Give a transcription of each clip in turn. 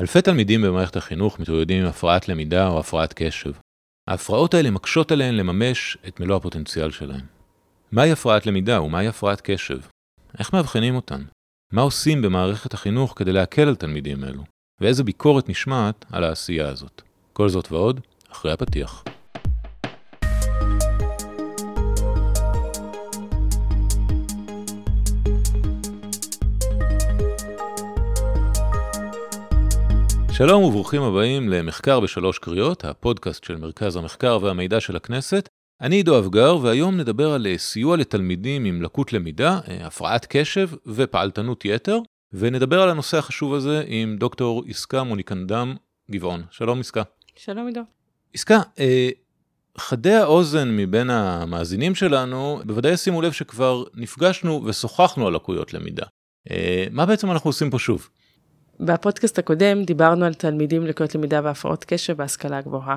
אלפי תלמידים במערכת החינוך מתמודדים עם הפרעת למידה או הפרעת קשב. ההפרעות האלה מקשות עליהן לממש את מלוא הפוטנציאל שלהם. מהי הפרעת למידה ומהי הפרעת קשב? איך מאבחנים אותן? מה עושים במערכת החינוך כדי להקל על תלמידים אלו? ואיזה ביקורת נשמעת על העשייה הזאת? כל זאת ועוד, אחרי הפתיח. שלום וברוכים הבאים למחקר בשלוש קריאות, הפודקאסט של מרכז המחקר והמידע של הכנסת. אני עידו אבגר, והיום נדבר על אה, סיוע לתלמידים עם לקות למידה, אה, הפרעת קשב ופעלתנות יתר, ונדבר על הנושא החשוב הזה עם דוקטור עסקה מוניקנדם גבעון. שלום עסקה. שלום עידו. עסקה, אה, חדי האוזן מבין המאזינים שלנו בוודאי שימו לב שכבר נפגשנו ושוחחנו על לקויות למידה. מה בעצם אנחנו עושים פה שוב? בפודקאסט הקודם דיברנו על תלמידים לקויות למידה והפרעות קשב בהשכלה גבוהה,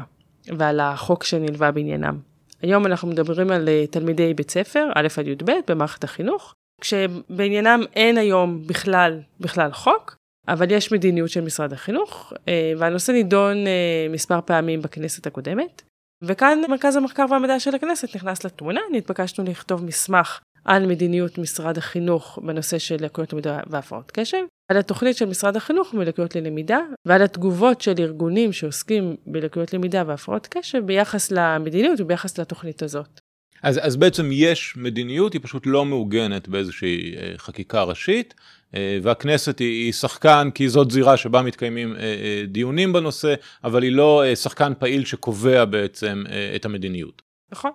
ועל החוק שנלווה בעניינם. היום אנחנו מדברים על אה, תלמידי בית ספר, א' עד י"ב, במערכת החינוך, כשבעניינם אין היום בכלל, בכלל חוק, אבל יש מדיניות של משרד החינוך, אה, והנושא נידון אה, מספר פעמים בכנסת הקודמת. וכאן מרכז המחקר והמידע של הכנסת נכנס לתמונה, נתבקשנו לכתוב מסמך על מדיניות משרד החינוך בנושא של לקויות למידה והפרעות קשב, על התוכנית של משרד החינוך בלקויות ללמידה, ועל התגובות של ארגונים שעוסקים בלקויות למידה והפרעות קשב ביחס למדיניות וביחס לתוכנית הזאת. אז, אז בעצם יש מדיניות, היא פשוט לא מעוגנת באיזושהי אה, חקיקה ראשית, אה, והכנסת היא, היא שחקן כי זאת זירה שבה מתקיימים אה, דיונים בנושא, אבל היא לא שחקן פעיל שקובע בעצם את המדיניות. נכון.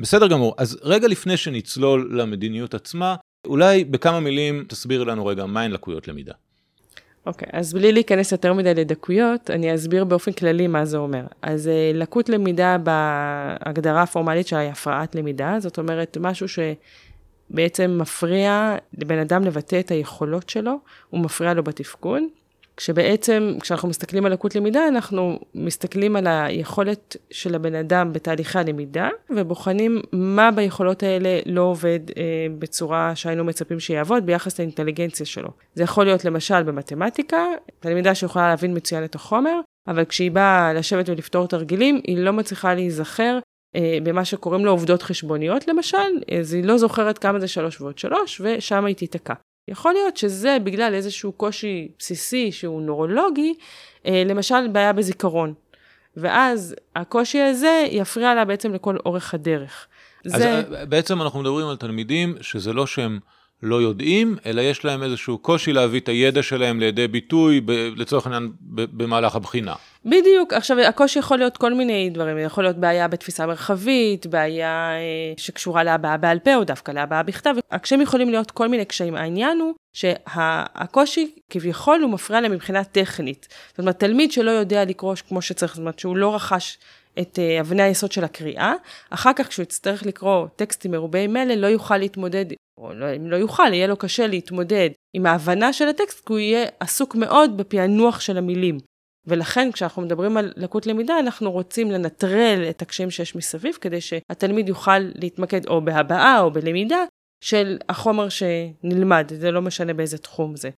בסדר גמור, אז רגע לפני שנצלול למדיניות עצמה, אולי בכמה מילים תסביר לנו רגע מהן לקויות למידה. אוקיי, okay, אז בלי להיכנס יותר מדי לדקויות, אני אסביר באופן כללי מה זה אומר. אז אה, לקות למידה בהגדרה הפורמלית שלה היא הפרעת למידה, זאת אומרת משהו שבעצם מפריע לבן אדם לבטא את היכולות שלו, הוא מפריע לו בתפקוד. כשבעצם, כשאנחנו מסתכלים על לקות למידה, אנחנו מסתכלים על היכולת של הבן אדם בתהליכי הלמידה, ובוחנים מה ביכולות האלה לא עובד אה, בצורה שהיינו מצפים שיעבוד ביחס לאינטליגנציה שלו. זה יכול להיות למשל במתמטיקה, תלמידה שיכולה להבין מצוין את החומר, אבל כשהיא באה לשבת ולפתור תרגילים, היא לא מצליחה להיזכר אה, במה שקוראים לו עובדות חשבוניות למשל, אז היא לא זוכרת כמה זה שלוש ועוד שלוש, ושם היא תיתקע. יכול להיות שזה בגלל איזשהו קושי בסיסי שהוא נורולוגי, אה, למשל בעיה בזיכרון. ואז הקושי הזה יפריע לה בעצם לכל אורך הדרך. אז זה... בעצם אנחנו מדברים על תלמידים שזה לא שהם לא יודעים, אלא יש להם איזשהו קושי להביא את הידע שלהם לידי ביטוי, ב, לצורך העניין, במהלך הבחינה. בדיוק, עכשיו הקושי יכול להיות כל מיני דברים, יכול להיות בעיה בתפיסה מרחבית, בעיה אה, שקשורה להבעה בעל פה או דווקא להבעה בכתב, הקשיים יכולים להיות כל מיני קשיים. העניין הוא שהקושי כביכול הוא מפריע להם מבחינה טכנית. זאת אומרת, תלמיד שלא יודע לקרוא כמו שצריך, זאת אומרת שהוא לא רכש את אה, אבני היסוד של הקריאה, אחר כך כשהוא יצטרך לקרוא טקסטים מרובי מלל, לא יוכל להתמודד, או לא, אם לא יוכל, יהיה לו קשה להתמודד עם ההבנה של הטקסט, כי הוא יהיה עסוק מאוד בפענוח של המילים. ולכן כשאנחנו מדברים על לקות למידה, אנחנו רוצים לנטרל את הקשיים שיש מסביב, כדי שהתלמיד יוכל להתמקד או בהבעה או בלמידה של החומר שנלמד, זה לא משנה באיזה תחום זה.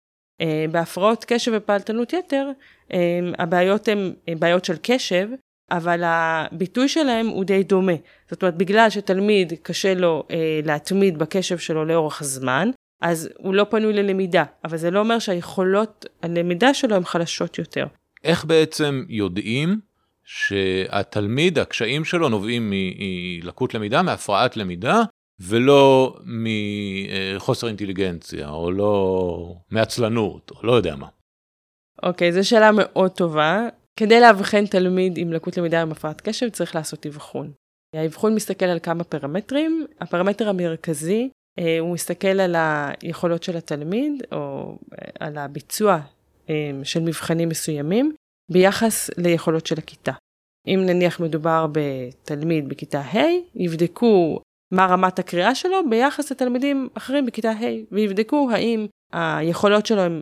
אה, בהפרעות קשב ופעלתנות יתר, אה, הבעיות הן בעיות של קשב, אבל הביטוי שלהם הוא די דומה. זאת אומרת, בגלל שתלמיד קשה לו אה, להתמיד בקשב שלו לאורך זמן, אז הוא לא פנוי ללמידה, אבל זה לא אומר שהיכולות הלמידה שלו הן חלשות יותר. איך בעצם יודעים שהתלמיד, הקשיים שלו נובעים מלקות למידה, מהפרעת למידה, ולא מחוסר אינטליגנציה, או לא מעצלנות, או לא יודע מה. אוקיי, okay, זו שאלה מאוד טובה. כדי לאבחן תלמיד עם לקות למידה עם הפרעת קשב צריך לעשות אבחון. האבחון מסתכל על כמה פרמטרים, הפרמטר המרכזי אה, הוא מסתכל על היכולות של התלמיד או אה, על הביצוע אה, של מבחנים מסוימים ביחס ליכולות של הכיתה. אם נניח מדובר בתלמיד בכיתה ה', יבדקו מה רמת הקריאה שלו ביחס לתלמידים אחרים בכיתה ה', ויבדקו האם היכולות שלו הן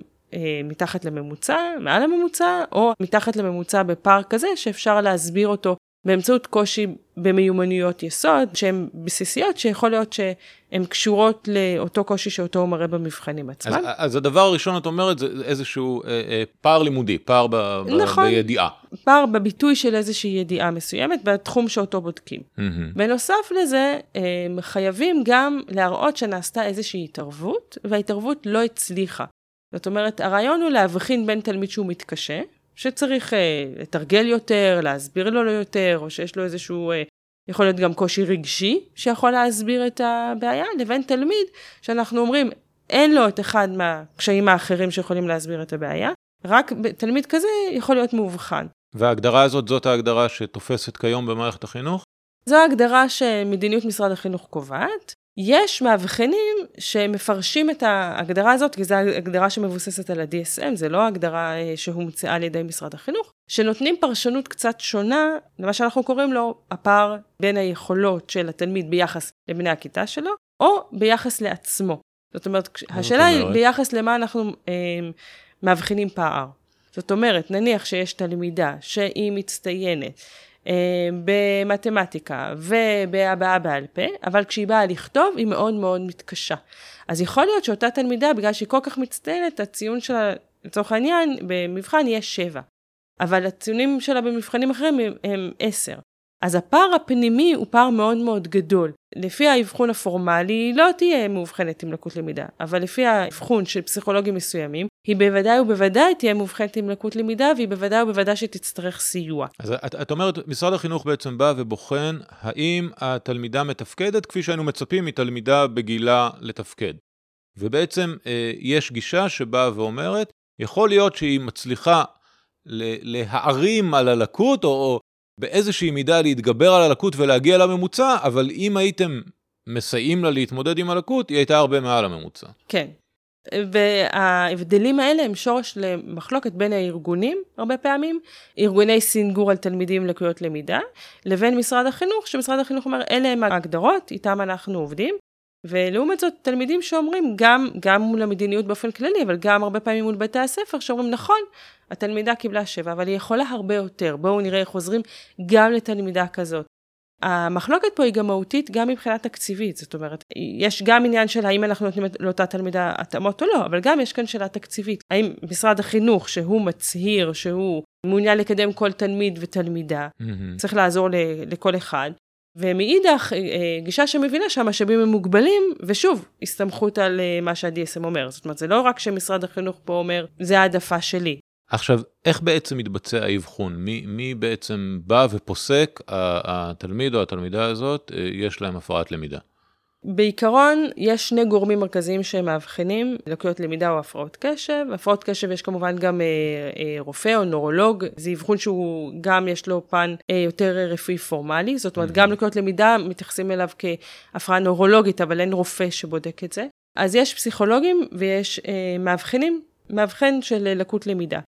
מתחת לממוצע, מעל הממוצע, או מתחת לממוצע בפער כזה שאפשר להסביר אותו באמצעות קושי במיומנויות יסוד שהן בסיסיות, שיכול להיות שהן קשורות לאותו קושי שאותו הוא מראה במבחנים עצמם. אז, אז הדבר הראשון, את אומרת, זה איזשהו אה, אה, פער לימודי, פער ב, ב, נכון, בידיעה. פער בביטוי של איזושהי ידיעה מסוימת בתחום שאותו בודקים. Mm-hmm. בנוסף לזה, הם חייבים גם להראות שנעשתה איזושהי התערבות, וההתערבות לא הצליחה. זאת אומרת, הרעיון הוא להבחין בין תלמיד שהוא מתקשה, שצריך אה, לתרגל יותר, להסביר לו יותר, או שיש לו איזשהו, אה, יכול להיות גם קושי רגשי שיכול להסביר את הבעיה, לבין תלמיד שאנחנו אומרים, אין לו את אחד מהקשיים האחרים שיכולים להסביר את הבעיה, רק תלמיד כזה יכול להיות מאובחן. וההגדרה הזאת, זאת ההגדרה שתופסת כיום במערכת החינוך? זו ההגדרה שמדיניות משרד החינוך קובעת. יש מאבחנים שמפרשים את ההגדרה הזאת, כי זו הגדרה שמבוססת על ה-DSM, זה לא הגדרה אה, שהומצאה על ידי משרד החינוך, שנותנים פרשנות קצת שונה למה שאנחנו קוראים לו הפער בין היכולות של התלמיד ביחס לבני הכיתה שלו, או ביחס לעצמו. זאת אומרת, השאלה היא ביחס למה אנחנו אה, מאבחנים פער. זאת אומרת, נניח שיש תלמידה שהיא מצטיינת, במתמטיקה ובהבעה בעל פה, אבל כשהיא באה לכתוב היא מאוד מאוד מתקשה. אז יכול להיות שאותה תלמידה, בגלל שהיא כל כך מצטיינת, הציון שלה, לצורך העניין, במבחן יהיה 7. אבל הציונים שלה במבחנים אחרים הם, הם 10. אז הפער הפנימי הוא פער מאוד מאוד גדול. לפי האבחון הפורמלי היא לא תהיה מאובחנת עם לקות למידה, אבל לפי האבחון של פסיכולוגים מסוימים, היא בוודאי ובוודאי תהיה מאובחנת עם לקות למידה, והיא בוודאי ובוודאי שתצטרך סיוע. אז את, את אומרת, משרד החינוך בעצם בא ובוחן האם התלמידה מתפקדת כפי שהיינו מצפים מתלמידה בגילה לתפקד. ובעצם אה, יש גישה שבאה ואומרת, יכול להיות שהיא מצליחה להערים על הלקות, או, או באיזושהי מידה להתגבר על הלקות ולהגיע לממוצע, אבל אם הייתם מסייעים לה להתמודד עם הלקות, היא הייתה הרבה מעל הממוצע. כן. וההבדלים האלה הם שורש למחלוקת בין הארגונים, הרבה פעמים, ארגוני סינגור על תלמידים עם לקויות למידה, לבין משרד החינוך, שמשרד החינוך אומר, אלה הם ההגדרות, איתם אנחנו עובדים. ולעומת זאת, תלמידים שאומרים, גם, גם מול המדיניות באופן כללי, אבל גם הרבה פעמים מול בתי הספר, שאומרים, נכון, התלמידה קיבלה שבע, אבל היא יכולה הרבה יותר. בואו נראה איך עוזרים גם לתלמידה כזאת. המחלוקת פה היא גם מהותית גם מבחינה תקציבית, זאת אומרת, יש גם עניין של האם אנחנו נותנים לאותה תלמידה התאמות או לא, אבל גם יש כאן שאלה תקציבית. האם משרד החינוך, שהוא מצהיר שהוא מעוניין לקדם כל תלמיד ותלמידה, mm-hmm. צריך לעזור לכל אחד, ומאידך, אה, גישה שמבינה שהמשאבים הם מוגבלים, ושוב, הסתמכות על אה, מה שה-DSM אומר. זאת אומרת, זה לא רק שמשרד החינוך פה אומר, זה העדפה שלי. עכשיו, איך בעצם מתבצע האבחון? מי, מי בעצם בא ופוסק, התלמיד או התלמידה הזאת, אה, יש להם הפרעת למידה? בעיקרון, יש שני גורמים מרכזיים שהם מאבחנים, לקויות למידה או הפרעות קשב. הפרעות קשב יש כמובן גם אה, אה, רופא או נורולוג, זה אבחון שהוא גם יש לו פן אה, יותר רפואי פורמלי, זאת אומרת, mm-hmm. גם לקויות למידה מתייחסים אליו כהפרעה נורולוגית, אבל אין רופא שבודק את זה. אז יש פסיכולוגים ויש אה, מאבחנים, מאבחן של לקות למידה.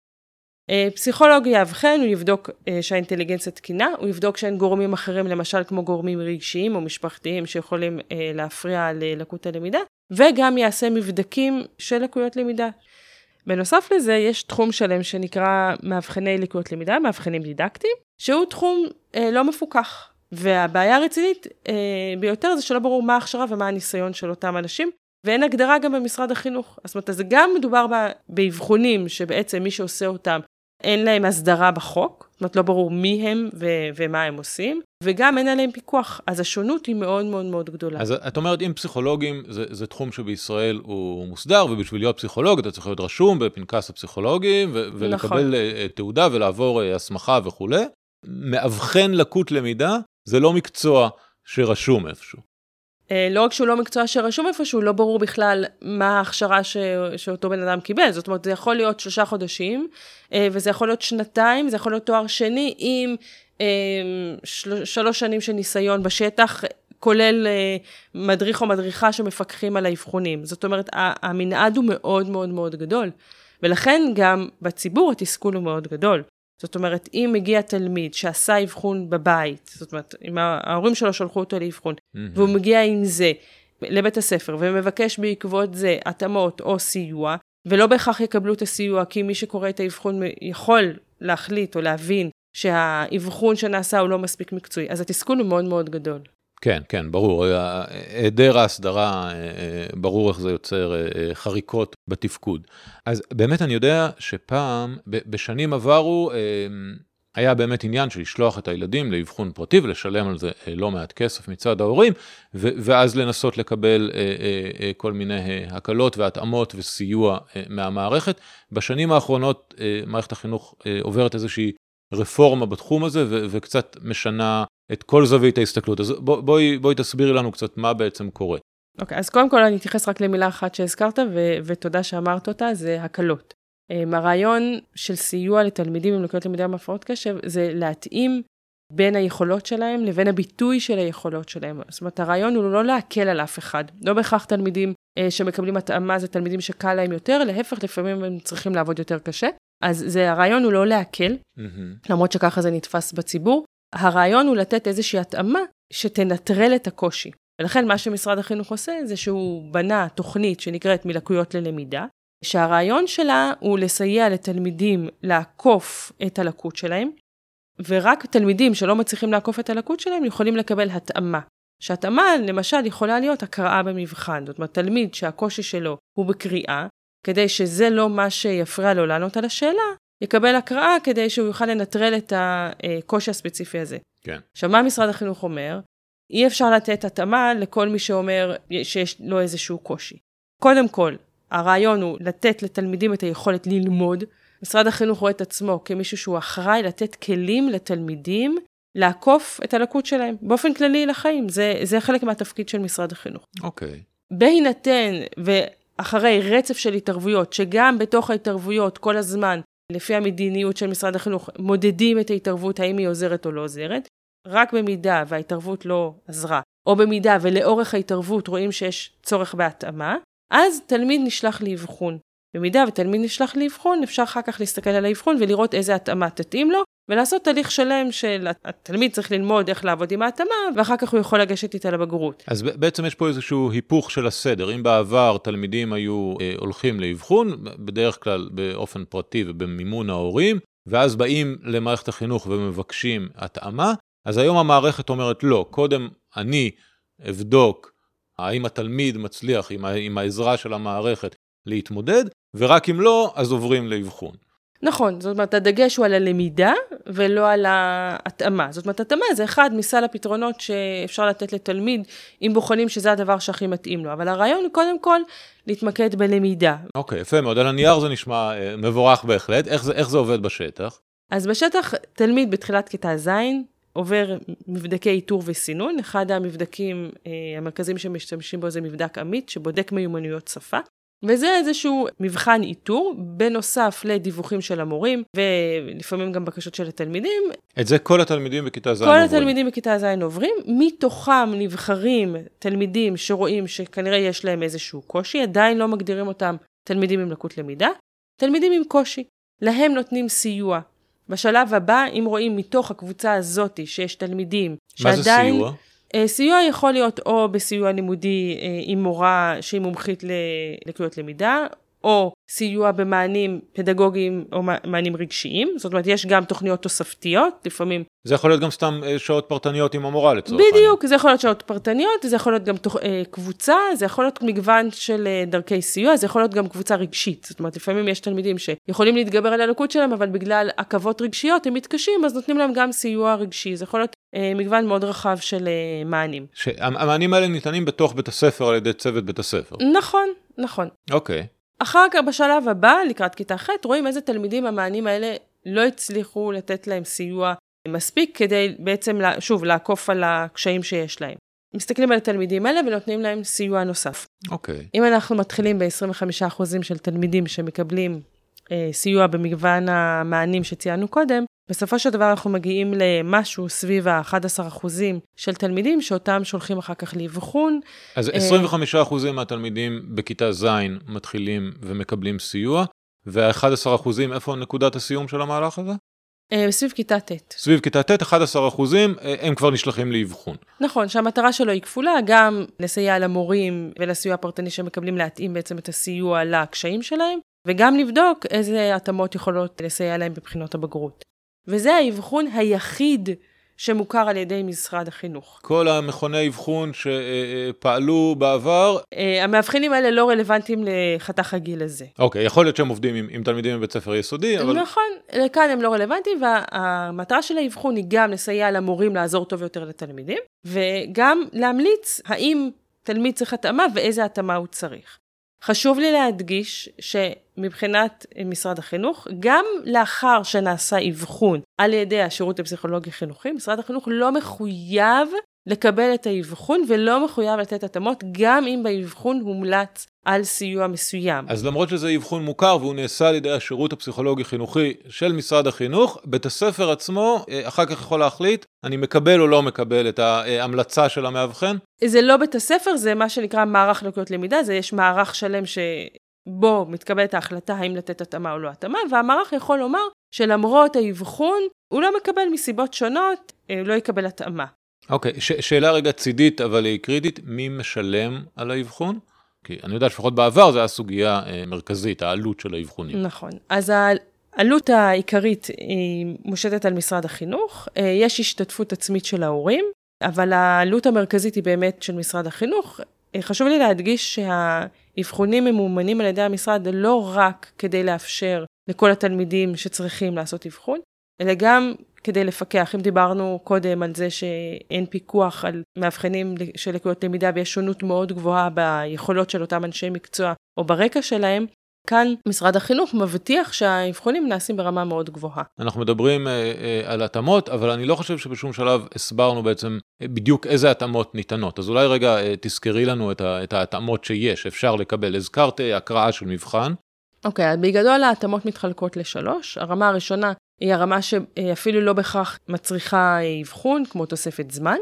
אה, פסיכולוג יאבחן, הוא יבדוק אה, שהאינטליגנציה תקינה, הוא יבדוק שאין גורמים אחרים, למשל כמו גורמים רגשיים או משפחתיים שיכולים אה, להפריע ללקות הלמידה, וגם יעשה מבדקים של לקויות למידה. בנוסף לזה, יש תחום שלם שנקרא מאבחני לקויות למידה, מאבחנים דידקטיים, שהוא תחום אה, לא מפוקח. והבעיה הרצינית אה, ביותר זה שלא ברור מה ההכשרה ומה הניסיון של אותם אנשים, ואין הגדרה גם במשרד החינוך. זאת אומרת, זה גם מדובר באבחונים שבעצם מי שעושה אותם אין להם הסדרה בחוק, זאת אומרת לא ברור מי הם ו- ומה הם עושים, וגם אין עליהם פיקוח, אז השונות היא מאוד מאוד מאוד גדולה. אז את אומרת, אם פסיכולוגים זה, זה תחום שבישראל הוא מוסדר, ובשביל להיות פסיכולוג אתה צריך להיות רשום בפנקס הפסיכולוגים, ו- ולקבל נכון. אה, תעודה ולעבור אה, הסמכה וכולי, מאבחן לקות למידה זה לא מקצוע שרשום איפשהו. אה, לא רק שהוא לא מקצוע שרשום איפשהו, לא ברור בכלל מה ההכשרה ש... שאותו בן אדם קיבל. זאת אומרת, זה יכול להיות שלושה חודשים, אה, וזה יכול להיות שנתיים, זה יכול להיות תואר שני עם אה, של... שלוש שנים של ניסיון בשטח, כולל מדריך או מדריכה שמפקחים על האבחונים. זאת אומרת, המנעד הוא מאוד מאוד מאוד גדול. ולכן גם בציבור התסכול הוא מאוד גדול. זאת אומרת, אם מגיע תלמיד שעשה אבחון בבית, זאת אומרת, אם ההורים שלו שלחו אותו לאבחון, mm-hmm. והוא מגיע עם זה לבית הספר ומבקש בעקבות זה התאמות או סיוע, ולא בהכרח יקבלו את הסיוע, כי מי שקורא את האבחון יכול להחליט או להבין שהאבחון שנעשה הוא לא מספיק מקצועי, אז התסכול הוא מאוד מאוד גדול. כן, כן, ברור. היעדר ההסדרה, ברור איך זה יוצר חריקות בתפקוד. אז באמת אני יודע שפעם, בשנים עברו, היה באמת עניין של לשלוח את הילדים לאבחון פרטי ולשלם על זה לא מעט כסף מצד ההורים, ואז לנסות לקבל כל מיני הקלות והתאמות וסיוע מהמערכת. בשנים האחרונות מערכת החינוך עוברת איזושהי רפורמה בתחום הזה וקצת משנה את כל זווית ההסתכלות. אז בואי, בואי תסבירי לנו קצת מה בעצם קורה. אוקיי, okay, אז קודם כל אני אתייחס רק למילה אחת שהזכרת, ו- ותודה שאמרת אותה, זה הקלות. Um, הרעיון של סיוע לתלמידים עם לקויות למידה מהפרעות קשב, זה להתאים בין היכולות שלהם לבין הביטוי של היכולות שלהם. זאת אומרת, הרעיון הוא לא להקל על אף אחד. לא בהכרח תלמידים uh, שמקבלים התאמה זה תלמידים שקל להם יותר, להפך, לפעמים הם צריכים לעבוד יותר קשה. אז זה, הרעיון הוא לא להקל, mm-hmm. למרות שככה זה נתפס בציבור. הרעיון הוא לתת איזושהי התאמה שתנטרל את הקושי. ולכן מה שמשרד החינוך עושה זה שהוא בנה תוכנית שנקראת מלקויות ללמידה, שהרעיון שלה הוא לסייע לתלמידים לעקוף את הלקות שלהם, ורק תלמידים שלא מצליחים לעקוף את הלקות שלהם יכולים לקבל התאמה. שהתאמה למשל יכולה להיות הקראה במבחן, זאת אומרת תלמיד שהקושי שלו הוא בקריאה, כדי שזה לא מה שיפריע לו לענות על השאלה, יקבל הקראה כדי שהוא יוכל לנטרל את הקושי הספציפי הזה. כן. עכשיו, מה משרד החינוך אומר? אי אפשר לתת התאמה לכל מי שאומר שיש לו איזשהו קושי. קודם כל, הרעיון הוא לתת לתלמידים את היכולת ללמוד. משרד החינוך רואה את עצמו כמישהו שהוא אחראי לתת כלים לתלמידים לעקוף את הלקות שלהם, באופן כללי לחיים. זה, זה חלק מהתפקיד של משרד החינוך. אוקיי. Okay. בהינתן, ואחרי רצף של התערבויות, שגם בתוך ההתערבויות כל הזמן לפי המדיניות של משרד החינוך, מודדים את ההתערבות, האם היא עוזרת או לא עוזרת. רק במידה וההתערבות לא עזרה, או במידה ולאורך ההתערבות רואים שיש צורך בהתאמה, אז תלמיד נשלח לאבחון. במידה ותלמיד נשלח לאבחון, אפשר אחר כך להסתכל על האבחון ולראות איזה התאמה תתאים לו, ולעשות תהליך שלם של התלמיד צריך ללמוד איך לעבוד עם ההתאמה, ואחר כך הוא יכול לגשת איתה לבגרות. אז בעצם יש פה איזשהו היפוך של הסדר. אם בעבר תלמידים היו אה, הולכים לאבחון, בדרך כלל באופן פרטי ובמימון ההורים, ואז באים למערכת החינוך ומבקשים התאמה, אז היום המערכת אומרת לא, קודם אני אבדוק האם התלמיד מצליח עם, עם העזרה של המערכת להתמודד, ורק אם לא, אז עוברים לאבחון. נכון, זאת אומרת, הדגש הוא על הלמידה ולא על ההתאמה. זאת אומרת, התאמה זה אחד מסל הפתרונות שאפשר לתת לתלמיד, אם בוחנים שזה הדבר שהכי מתאים לו. אבל הרעיון הוא קודם כל להתמקד בלמידה. אוקיי, okay, יפה מאוד. על הנייר זה נשמע אה, מבורך בהחלט. איך זה, איך זה עובד בשטח? אז בשטח, תלמיד בתחילת כיתה ז' עובר מבדקי איתור וסינון. אחד המבדקים אה, המרכזיים שמשתמשים בו זה מבדק עמית, שבודק מיומנויות שפה. וזה איזשהו מבחן איתור, בנוסף לדיווחים של המורים, ולפעמים גם בקשות של התלמידים. את זה כל התלמידים בכיתה ז' עוברים. כל התלמידים בכיתה ז' עוברים, מתוכם נבחרים תלמידים שרואים שכנראה יש להם איזשהו קושי, עדיין לא מגדירים אותם תלמידים עם לקות למידה, תלמידים עם קושי. להם נותנים סיוע. בשלב הבא, אם רואים מתוך הקבוצה הזאת שיש תלמידים שעדיין... מה זה סיוע? אה, סיוע יכול להיות או בסיוע לימודי אה, עם מורה שהיא מומחית ללקויות למידה, או סיוע במענים פדגוגיים או מענים רגשיים, זאת אומרת יש גם תוכניות תוספתיות, לפעמים. זה יכול להיות גם סתם אה, שעות פרטניות עם המורה לצורך העניין. בדיוק, זה יכול להיות שעות פרטניות, זה יכול להיות גם תוך, אה, קבוצה, זה יכול להיות מגוון של דרכי סיוע, זה יכול להיות גם קבוצה רגשית, זאת אומרת לפעמים יש תלמידים שיכולים להתגבר על הלקות שלהם, אבל בגלל עכבות רגשיות הם מתקשים, אז נותנים להם גם סיוע רגשי, זה יכול להיות מגוון מאוד רחב של אה, מענים. שהמענים האלה ניתנים בתוך בית הספר על ידי צוות בית הספר. נכון, נכון. אוקיי. אחר כך בשלב הבא, לקראת כיתה ח', רואים איזה תלמידים המענים האלה לא הצליחו לתת להם סיוע מספיק כדי בעצם, שוב, לעקוף על הקשיים שיש להם. מסתכלים על התלמידים האלה ונותנים להם סיוע נוסף. אוקיי. Okay. אם אנחנו מתחילים ב-25% של תלמידים שמקבלים אה, סיוע במגוון המענים שציינו קודם, בסופו של דבר אנחנו מגיעים למשהו סביב ה-11% של תלמידים שאותם שולחים אחר כך לאבחון. אז 25% מהתלמידים בכיתה ז' מתחילים ומקבלים סיוע, וה-11% איפה נקודת הסיום של המהלך הזה? אה, סביב כיתה ט'. סביב כיתה ט', 11 אחוזים, אה, הם כבר נשלחים לאבחון. נכון, שהמטרה שלו היא כפולה, גם לסייע למורים ולסיוע הפרטני שמקבלים להתאים בעצם את הסיוע לקשיים שלהם, וגם לבדוק איזה התאמות יכולות לסייע להם בבחינות הבגרות. וזה האבחון היחיד שמוכר על ידי משרד החינוך. כל המכוני אבחון שפעלו בעבר? אה, המאבחנים האלה לא רלוונטיים לחתך הגיל הזה. אוקיי, יכול להיות שהם עובדים עם, עם תלמידים בבית ספר יסודי, אבל... נכון, כאן הם לא רלוונטיים, והמטרה של האבחון היא גם לסייע למורים לעזור טוב יותר לתלמידים, וגם להמליץ האם תלמיד צריך התאמה ואיזה התאמה הוא צריך. חשוב לי להדגיש שמבחינת משרד החינוך, גם לאחר שנעשה אבחון על ידי השירות הפסיכולוגי חינוכי, משרד החינוך לא מחויב לקבל את האבחון ולא מחויב לתת התאמות, גם אם באבחון הומלץ על סיוע מסוים. אז למרות שזה אבחון מוכר והוא נעשה על ידי השירות הפסיכולוגי-חינוכי של משרד החינוך, בית הספר עצמו אה, אחר כך יכול להחליט, אני מקבל או לא מקבל את ההמלצה של המאבחן? זה לא בית הספר, זה מה שנקרא מערך לקויות למידה, זה יש מערך שלם שבו מתקבלת ההחלטה האם לתת התאמה או לא התאמה, והמערך יכול לומר שלמרות האבחון, הוא לא מקבל מסיבות שונות, אה, לא יקבל התאמה. אוקיי, okay, שאלה רגע צידית, אבל היא קריטית, מי משלם על האבחון? כי אני יודע שלפחות בעבר זו הייתה סוגיה אה, מרכזית, העלות של האבחונים. נכון. אז העלות העיקרית היא מושתת על משרד החינוך, אה, יש השתתפות עצמית של ההורים, אבל העלות המרכזית היא באמת של משרד החינוך. אה, חשוב לי להדגיש שהאבחונים ממומנים על ידי המשרד לא רק כדי לאפשר לכל התלמידים שצריכים לעשות אבחון, אלא גם כדי לפקח. אם דיברנו קודם על זה שאין פיקוח על מאבחנים של לקויות למידה ויש שונות מאוד גבוהה ביכולות של אותם אנשי מקצוע או ברקע שלהם, כאן משרד החינוך מבטיח שהאבחונים נעשים ברמה מאוד גבוהה. אנחנו מדברים אה, אה, על התאמות, אבל אני לא חושב שבשום שלב הסברנו בעצם אה, בדיוק איזה התאמות ניתנות. אז אולי רגע אה, תזכרי לנו את, ה, את ההתאמות שיש, אפשר לקבל. הזכרת אה, הקראה של מבחן. אוקיי, okay, אז בגדול ההתאמות מתחלקות לשלוש. הרמה הראשונה היא הרמה שאפילו לא בהכרח מצריכה אבחון, כמו תוספת זמן,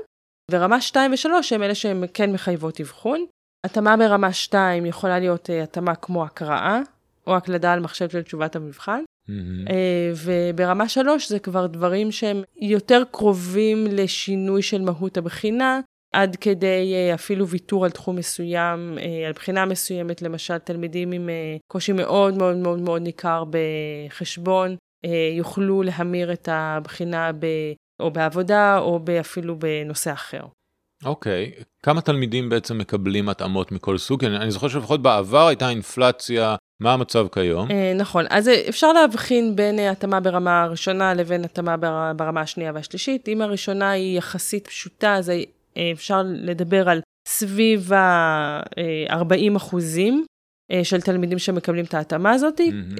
ורמה 2 ו-3 הם אלה שהן כן מחייבות אבחון. התאמה ברמה 2 יכולה להיות אה, התאמה כמו הקראה, או הקלדה על מחשב של תשובת המבחן. Mm-hmm. וברמה 3 זה כבר דברים שהם יותר קרובים לשינוי של מהות הבחינה, עד כדי אה, אפילו ויתור על תחום מסוים, על בחינה מסוימת, למשל תלמידים עם קושי מאוד מאוד מאוד מאוד ניכר בחשבון, יוכלו להמיר את הבחינה ב, או בעבודה או אפילו בנושא אחר. אוקיי, okay. כמה תלמידים בעצם מקבלים התאמות מכל סוג? אני, אני זוכר שלפחות בעבר הייתה אינפלציה, מה המצב כיום? אה, נכון, אז אפשר להבחין בין התאמה ברמה הראשונה לבין התאמה ברמה השנייה והשלישית. אם הראשונה היא יחסית פשוטה, אז אה, אפשר לדבר על סביב ה-40 אחוזים של תלמידים שמקבלים את ההתאמה הזאת. Mm-hmm.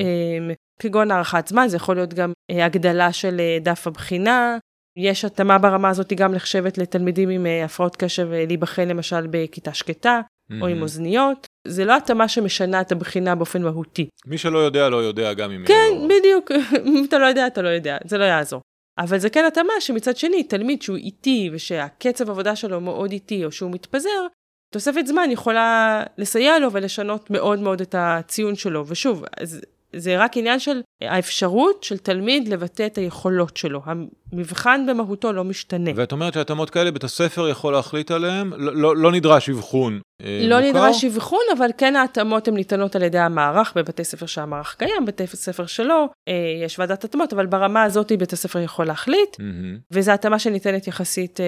כגון הארכת זמן, זה יכול להיות גם אה, הגדלה של אה, דף הבחינה. יש התאמה ברמה הזאת גם נחשבת לתלמידים עם אה, הפרעות קשב להיבחן למשל בכיתה שקטה, mm-hmm. או עם אוזניות. זה לא התאמה שמשנה את הבחינה באופן מהותי. מי שלא יודע, לא יודע גם אם... כן, לא... בדיוק. אם אתה לא יודע, אתה לא יודע, זה לא יעזור. אבל זה כן התאמה שמצד שני, תלמיד שהוא איטי ושהקצב עבודה שלו מאוד איטי או שהוא מתפזר, תוספת זמן יכולה לסייע לו ולשנות מאוד מאוד את הציון שלו. ושוב, אז זה רק עניין של האפשרות של תלמיד לבטא את היכולות שלו. המבחן במהותו לא משתנה. ואת אומרת שהתאמות כאלה בית הספר יכול להחליט עליהן, לא, לא, לא נדרש אבחון אה, לא מוכר? נדרש אבחון, אבל כן ההתאמות הן ניתנות על ידי המערך, בבתי ספר שהמערך קיים, בתי ספר שלא, אה, יש ועדת התאמות, אבל ברמה הזאת בית הספר יכול להחליט, mm-hmm. וזו התאמה שניתנת יחסית, אה,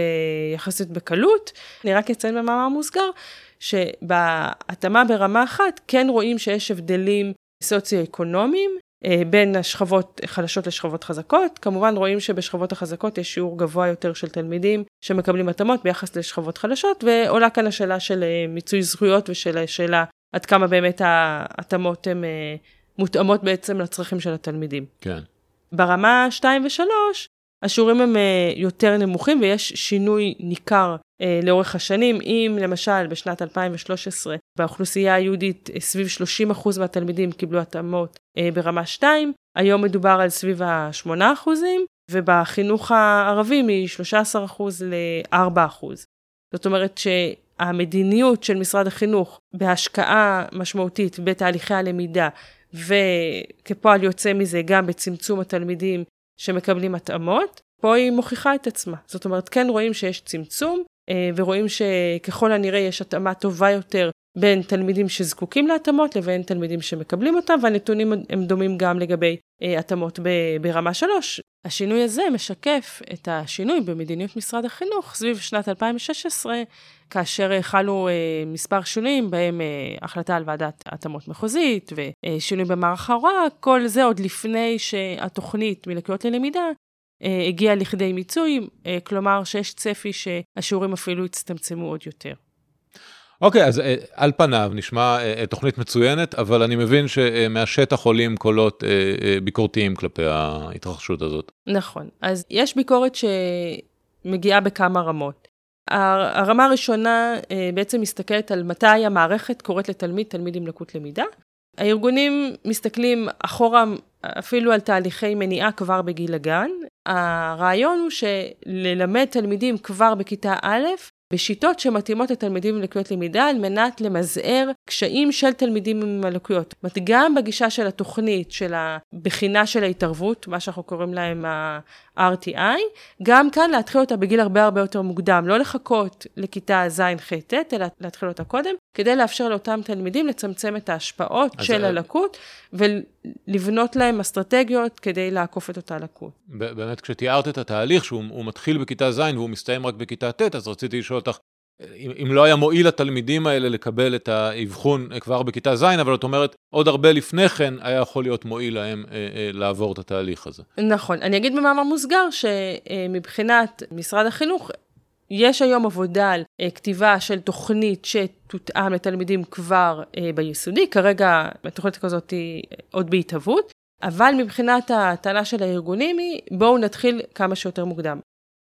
יחסית בקלות. אני רק אציין במאמר מוסגר, שבהתאמה ברמה אחת כן רואים שיש הבדלים סוציו-אקונומיים אה, בין השכבות חלשות לשכבות חזקות. כמובן רואים שבשכבות החזקות יש שיעור גבוה יותר של תלמידים שמקבלים התאמות ביחס לשכבות חלשות, ועולה כאן השאלה של אה, מיצוי זכויות ושל השאלה עד כמה באמת ההתאמות הן אה, מותאמות בעצם לצרכים של התלמידים. כן. ברמה 2 ו-3, השיעורים הם יותר נמוכים ויש שינוי ניכר אה, לאורך השנים. אם למשל בשנת 2013 באוכלוסייה היהודית אה, סביב 30% מהתלמידים קיבלו התאמות אה, ברמה 2, היום מדובר על סביב ה-8%, ובחינוך הערבי מ-13% ל-4%. זאת אומרת שהמדיניות של משרד החינוך בהשקעה משמעותית בתהליכי הלמידה, וכפועל יוצא מזה גם בצמצום התלמידים שמקבלים התאמות, פה היא מוכיחה את עצמה. זאת אומרת, כן רואים שיש צמצום, אה, ורואים שככל הנראה יש התאמה טובה יותר בין תלמידים שזקוקים להתאמות לבין תלמידים שמקבלים אותם, והנתונים הם דומים גם לגבי אה, התאמות ברמה 3. השינוי הזה משקף את השינוי במדיניות משרד החינוך סביב שנת 2016, כאשר חלו אה, מספר שינויים, בהם אה, החלטה על ועדת התאמות מחוזית ושינוי במערך ההוראה, כל זה עוד לפני שהתוכנית מלקויות ללמידה אה, הגיעה לכדי מיצוי, אה, כלומר שיש צפי שהשיעורים אפילו יצטמצמו עוד יותר. אוקיי, okay, אז אה, על פניו נשמע אה, תוכנית מצוינת, אבל אני מבין שמהשטח עולים קולות אה, ביקורתיים כלפי ההתרחשות הזאת. נכון, אז יש ביקורת שמגיעה בכמה רמות. הרמה הראשונה בעצם מסתכלת על מתי המערכת קוראת לתלמיד, תלמיד עם לקות למידה. הארגונים מסתכלים אחורה אפילו על תהליכי מניעה כבר בגיל הגן. הרעיון הוא שללמד תלמידים כבר בכיתה א' בשיטות שמתאימות לתלמידים עם לקויות למידה על מנת למזער קשיים של תלמידים עם הלקויות. זאת אומרת, גם בגישה של התוכנית, של הבחינה של ההתערבות, מה שאנחנו קוראים להם ה-RTI, גם כאן להתחיל אותה בגיל הרבה הרבה יותר מוקדם, לא לחכות לכיתה ז'-ח'-ט', אלא להתחיל אותה קודם, כדי לאפשר לאותם תלמידים לצמצם את ההשפעות של. הלקות ולבנות להם אסטרטגיות כדי לעקוף את אותה לקות. באמת, כשתיארת את התהליך, שהוא מתחיל בכיתה ז' והוא מסתיים רק בכיתה ט', אז רציתי לשאול אותך, אם, אם לא היה מועיל לתלמידים האלה לקבל את האבחון כבר בכיתה ז', אבל את אומרת, עוד הרבה לפני כן היה יכול להיות מועיל להם אה, אה, לעבור את התהליך הזה. נכון. אני אגיד במאמר מוסגר שמבחינת משרד החינוך, יש היום עבודה על אה, כתיבה של תוכנית שתותאם לתלמידים כבר אה, ביסודי, כרגע התוכנית כזאת היא עוד בהתהוות, אבל מבחינת הטענה של הארגונים היא, בואו נתחיל כמה שיותר מוקדם.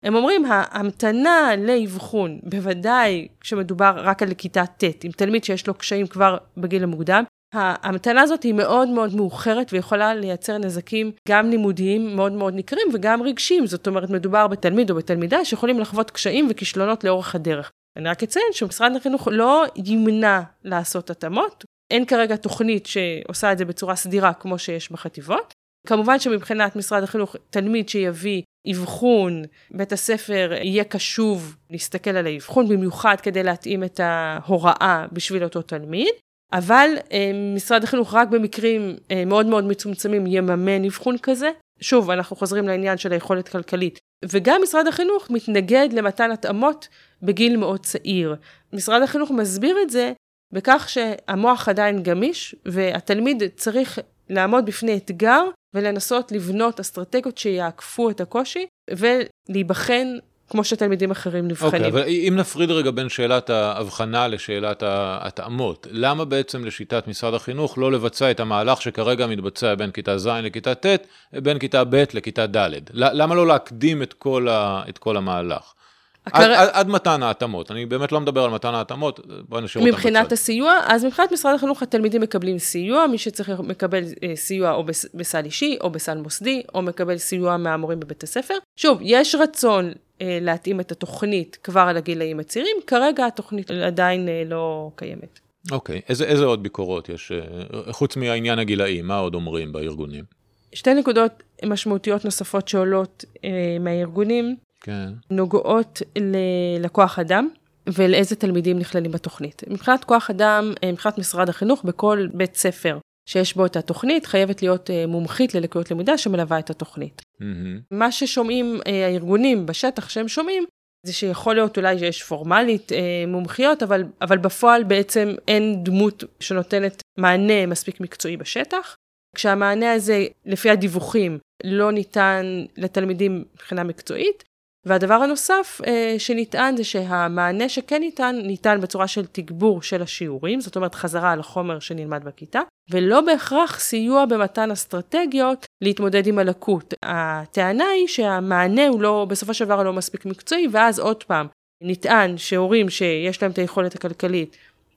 הם אומרים, ההמתנה לאבחון, בוודאי כשמדובר רק על כיתה ט', עם תלמיד שיש לו קשיים כבר בגיל המוקדם, ההמתנה הזאת היא מאוד מאוד מאוחרת ויכולה לייצר נזקים גם לימודיים מאוד מאוד ניכרים וגם רגשיים. זאת אומרת, מדובר בתלמיד או בתלמידה שיכולים לחוות קשיים וכישלונות לאורך הדרך. אני רק אציין שמשרד החינוך לא ימנע לעשות התאמות. אין כרגע תוכנית שעושה את זה בצורה סדירה כמו שיש בחטיבות. כמובן שמבחינת משרד החינוך, תלמיד שיביא אבחון, בית הספר יהיה קשוב להסתכל על האבחון, במיוחד כדי להתאים את ההוראה בשביל אותו תלמיד. אבל אה, משרד החינוך רק במקרים אה, מאוד מאוד מצומצמים יממן אבחון כזה. שוב, אנחנו חוזרים לעניין של היכולת כלכלית. וגם משרד החינוך מתנגד למתן התאמות בגיל מאוד צעיר. משרד החינוך מסביר את זה בכך שהמוח עדיין גמיש, והתלמיד צריך לעמוד בפני אתגר ולנסות לבנות אסטרטגיות שיעקפו את הקושי, ולהיבחן כמו שתלמידים אחרים נבחנים. אוקיי, okay, אבל אם נפריד רגע בין שאלת ההבחנה לשאלת ההתאמות, למה בעצם לשיטת משרד החינוך לא לבצע את המהלך שכרגע מתבצע בין כיתה ז' לכיתה ט', בין כיתה ב' לכיתה ד'? למה לא להקדים את כל, ה, את כל המהלך? עד, עד, עד מתן ההתאמות, אני באמת לא מדבר על מתן ההתאמות, בואי נשאיר אותם בצד. מבחינת הסיוע, אז מבחינת משרד החינוך התלמידים מקבלים סיוע, מי שצריך מקבל אה, סיוע או בסל אישי או בסל מוסדי, או מקבל סיוע מהמורים בבית הספר. שוב, יש רצון אה, להתאים את התוכנית כבר על הגילאים הצעירים, כרגע התוכנית עדיין אה, לא קיימת. אוקיי, okay. איזה, איזה עוד ביקורות יש, חוץ מהעניין הגילאי, מה עוד אומרים בארגונים? שתי נקודות משמעותיות נוספות שעולות אה, מהארגונים, כן. נוגעות לכוח אדם ולאיזה תלמידים נכללים בתוכנית. מבחינת כוח אדם, מבחינת משרד החינוך, בכל בית ספר שיש בו את התוכנית, חייבת להיות אה, מומחית ללקויות למידה שמלווה את התוכנית. Mm-hmm. מה ששומעים אה, הארגונים בשטח שהם שומעים, זה שיכול להיות אולי שיש פורמלית אה, מומחיות, אבל, אבל בפועל בעצם אין דמות שנותנת מענה מספיק מקצועי בשטח. כשהמענה הזה, לפי הדיווחים, לא ניתן לתלמידים מבחינה מקצועית, והדבר הנוסף אה, שנטען זה שהמענה שכן ניתן, ניתן בצורה של תגבור של השיעורים, זאת אומרת חזרה על החומר שנלמד בכיתה, ולא בהכרח סיוע במתן אסטרטגיות להתמודד עם הלקות. הטענה היא שהמענה הוא לא, בסופו של דבר לא מספיק מקצועי, ואז עוד פעם, נטען שהורים שיש להם את היכולת הכלכלית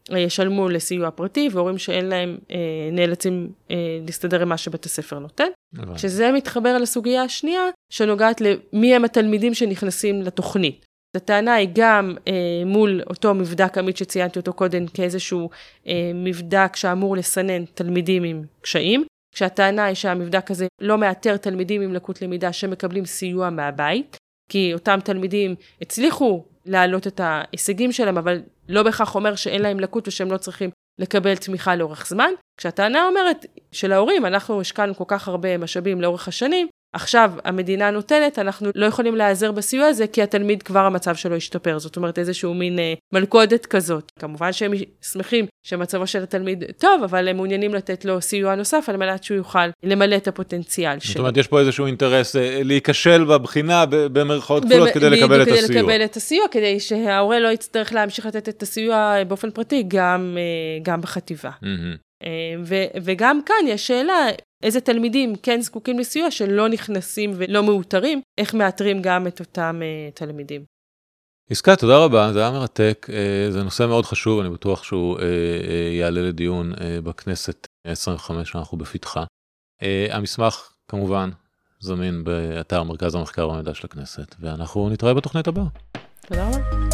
ישלמו לסיוע פרטי, והורים שאין להם אה, נאלצים אה, להסתדר עם מה שבית הספר נותן. נכון. שזה מתחבר לסוגיה השנייה, שנוגעת למי הם התלמידים שנכנסים לתוכנית. הטענה היא גם אה, מול אותו מבדק עמית שציינתי אותו קודם כאיזשהו אה, מבדק שאמור לסנן תלמידים עם קשיים, כשהטענה היא שהמבדק הזה לא מאתר תלמידים עם לקות למידה שמקבלים סיוע מהבית, כי אותם תלמידים הצליחו להעלות את ההישגים שלהם, אבל לא בהכרח אומר שאין להם לקות ושהם לא צריכים לקבל תמיכה לאורך זמן. כשהטענה אומרת שלהורים, אנחנו השקענו כל כך הרבה משאבים לאורך השנים, עכשיו המדינה נותנת, אנחנו לא יכולים להיעזר בסיוע הזה, כי התלמיד כבר המצב שלו השתפר. זאת אומרת, איזשהו מין אה, מלכודת כזאת. כמובן שהם שמחים שמצבו של התלמיד טוב, אבל הם מעוניינים לתת לו סיוע נוסף על מנת שהוא יוכל למלא את הפוטנציאל שלו. זאת אומרת, יש פה איזשהו אינטרס אה, להיכשל בבחינה במרכאות כפולות כדי לקבל את הסיוע. כדי לקבל את הסיוע, כדי שההורה לא יצטרך להמשיך לתת את הסיוע באופן פרטי גם, אה, גם בחטיבה. Mm-hmm. וגם כאן יש שאלה, איזה תלמידים כן זקוקים לסיוע שלא נכנסים ולא מאותרים, איך מאתרים גם את אותם תלמידים. עסקה, תודה רבה, זה היה מרתק, זה נושא מאוד חשוב, אני בטוח שהוא יעלה לדיון בכנסת 25 שאנחנו בפתחה. המסמך כמובן זמין באתר מרכז המחקר והמידע של הכנסת, ואנחנו נתראה בתוכנית הבאה. תודה רבה.